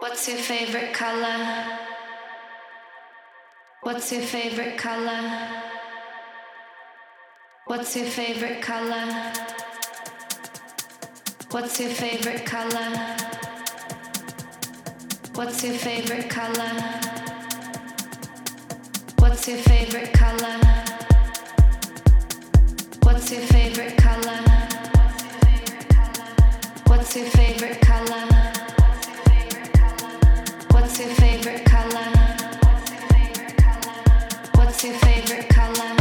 What's your favorite color? What's your favorite color? What's your favorite color? What's your favorite color? What's your favorite color? What's your favorite color? What's your favorite color? What's your favorite color? What's your favorite color? What's your favorite color?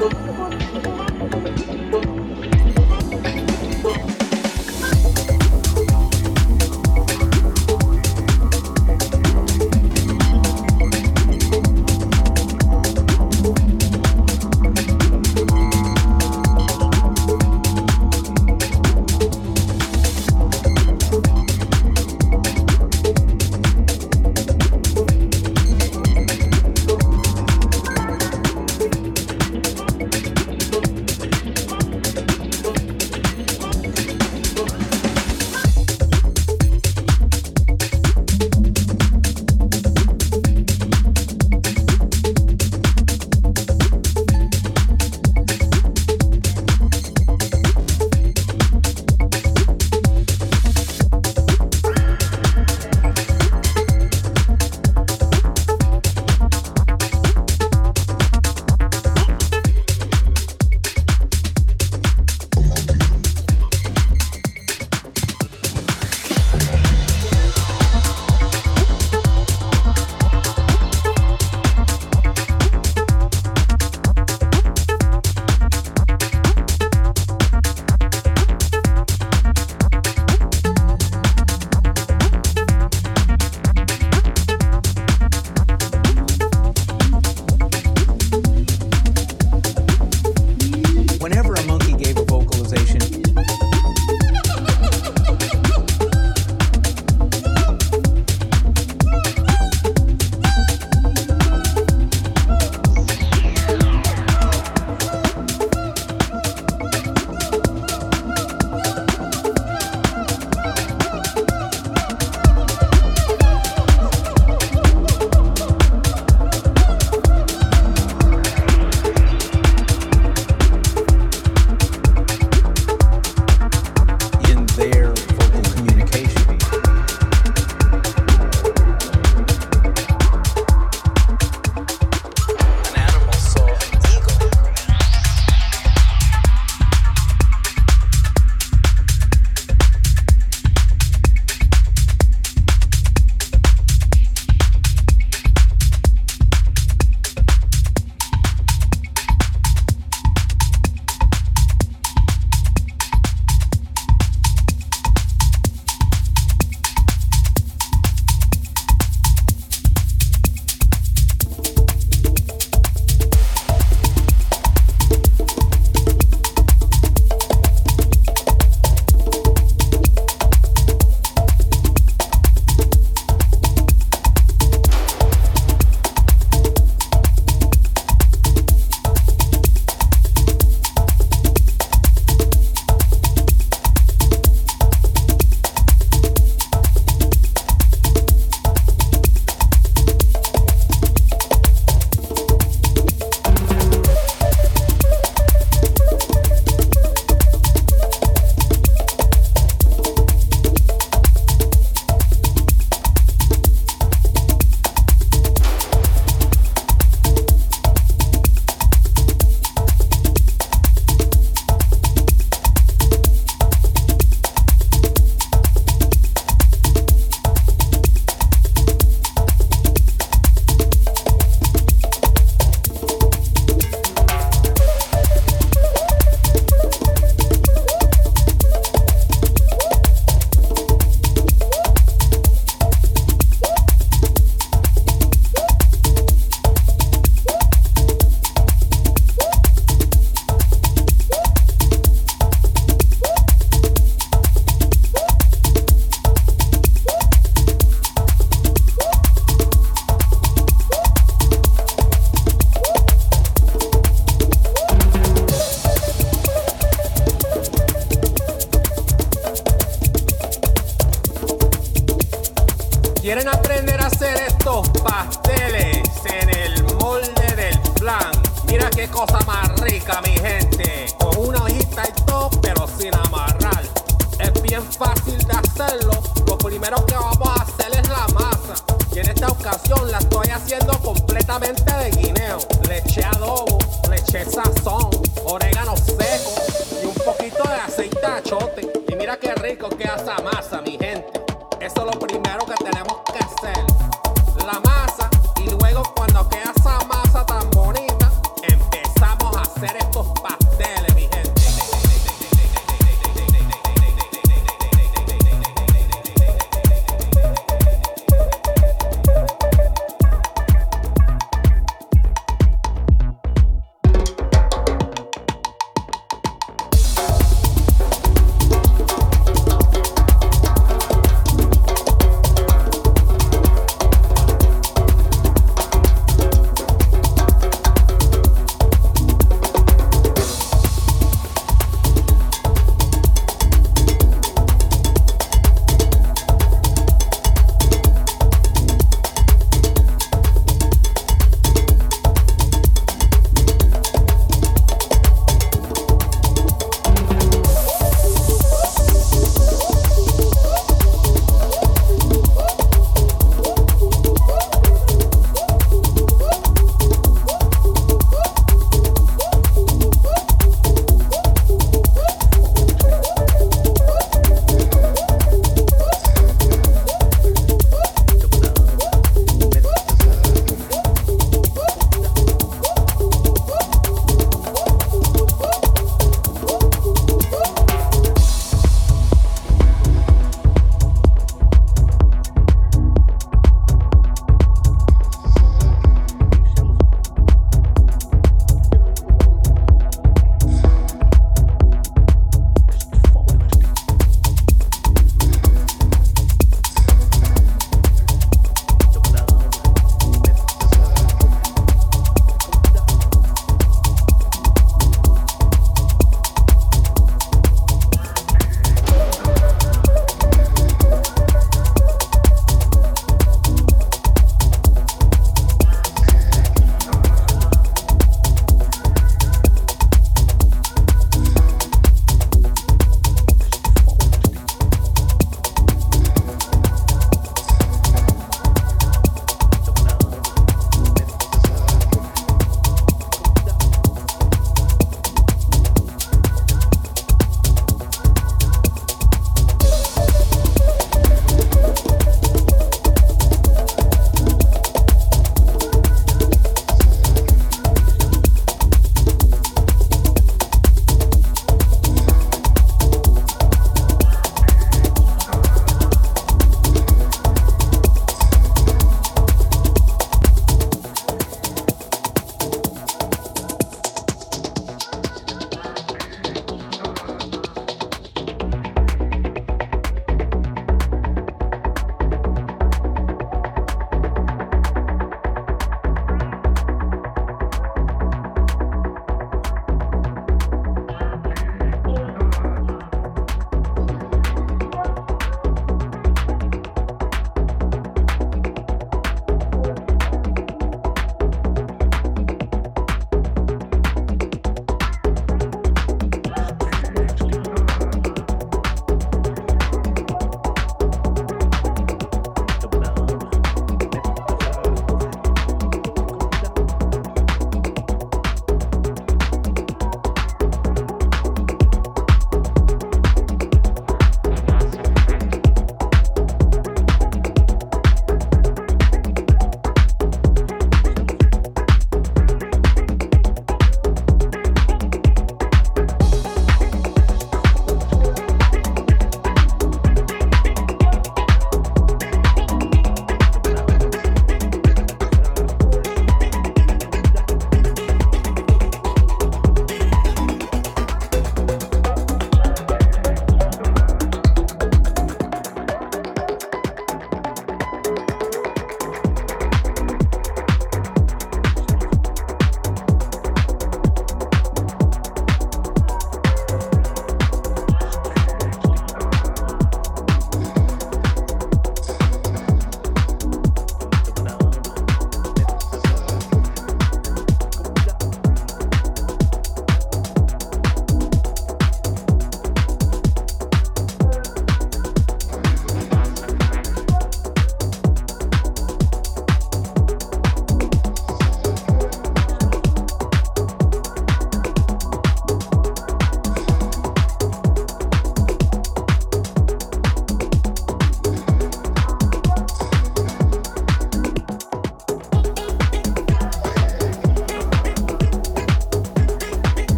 Thank you.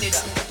Right.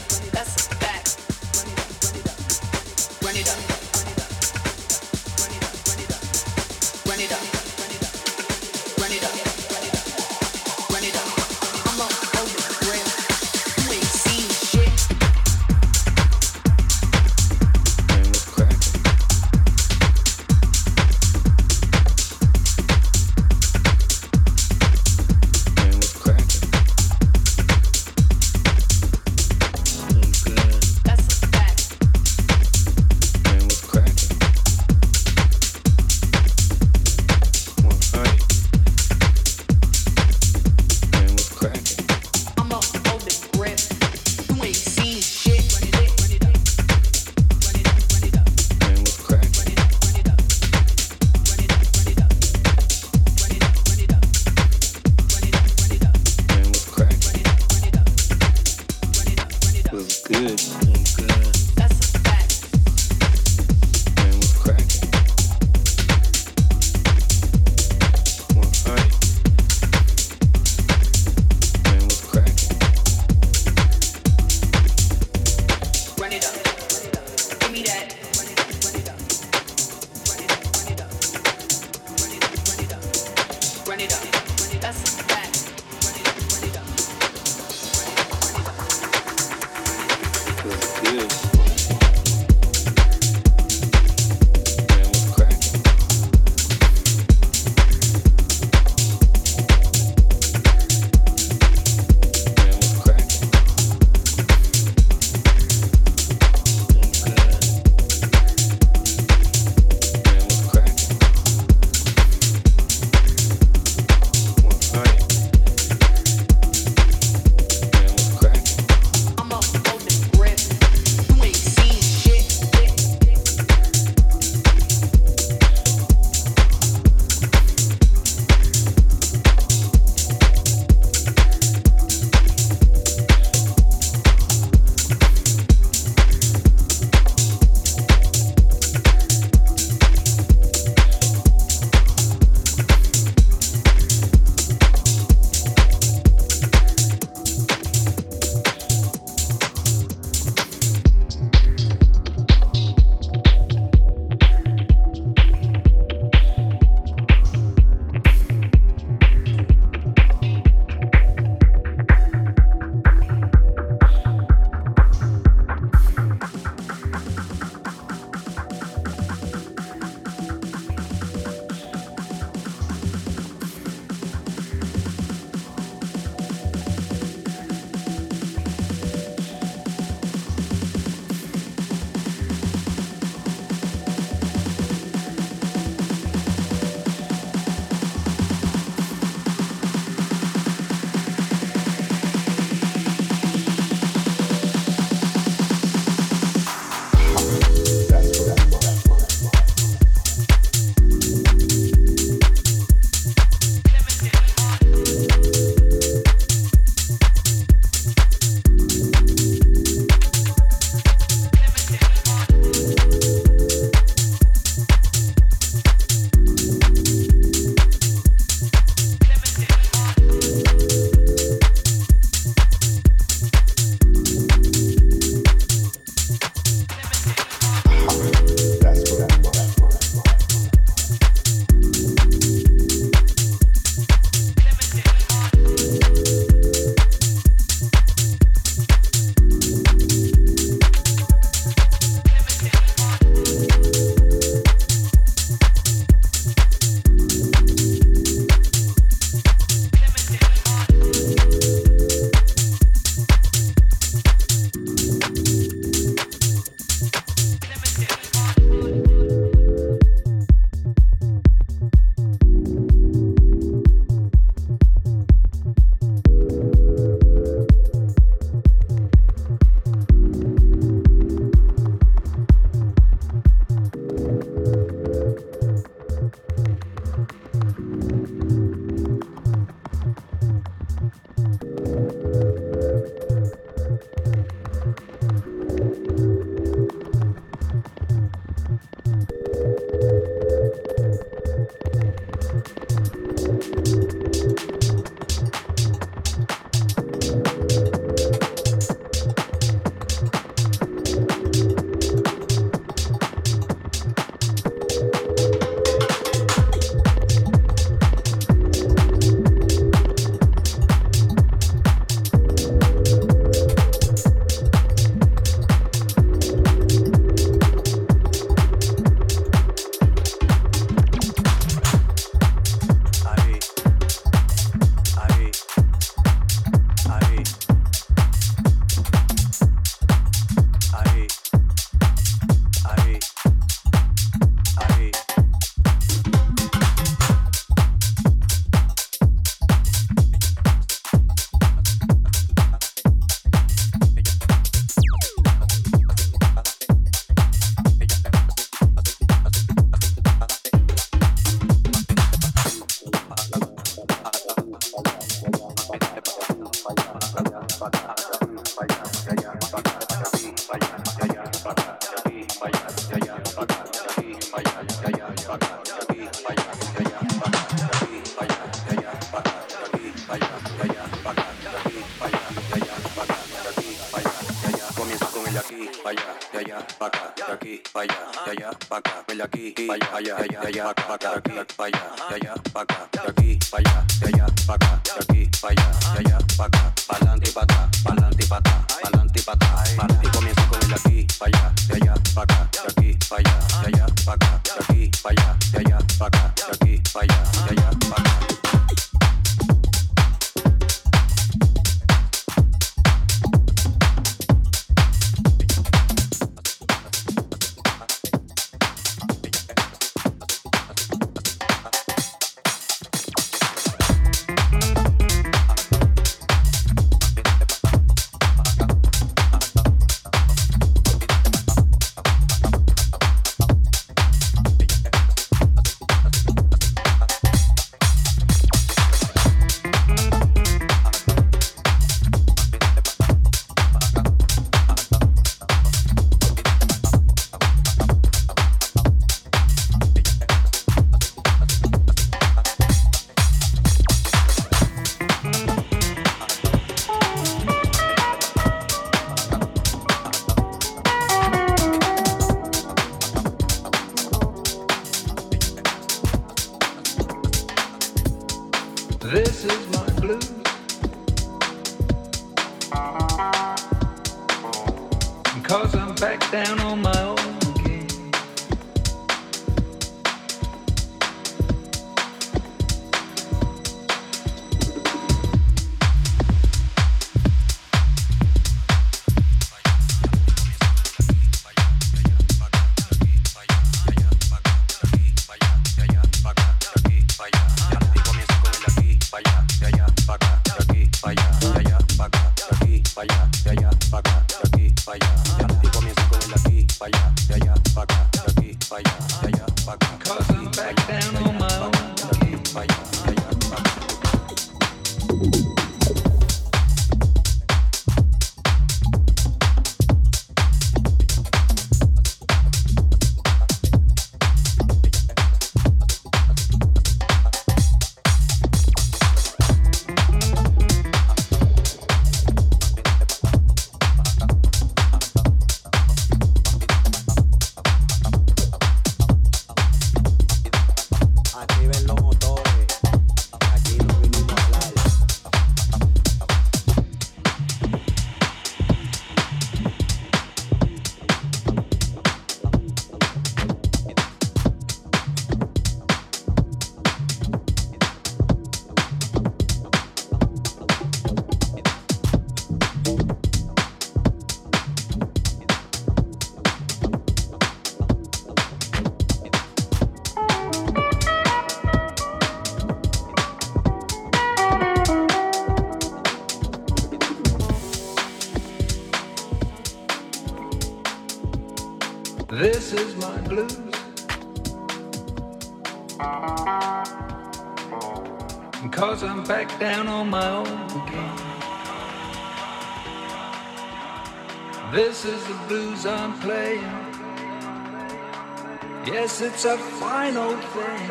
Yes, it's a fine old thing.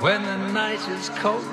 When the night is cold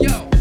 Yo.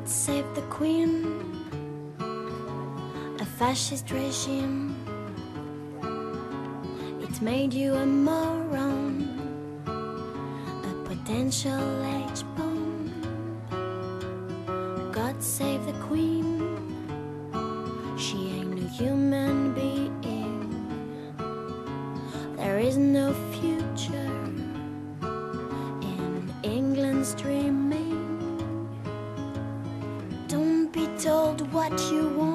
God save the Queen, a fascist regime. It made you a moron, a potential age bomb. God save the Queen, she ain't no human being. There is no future. what you want.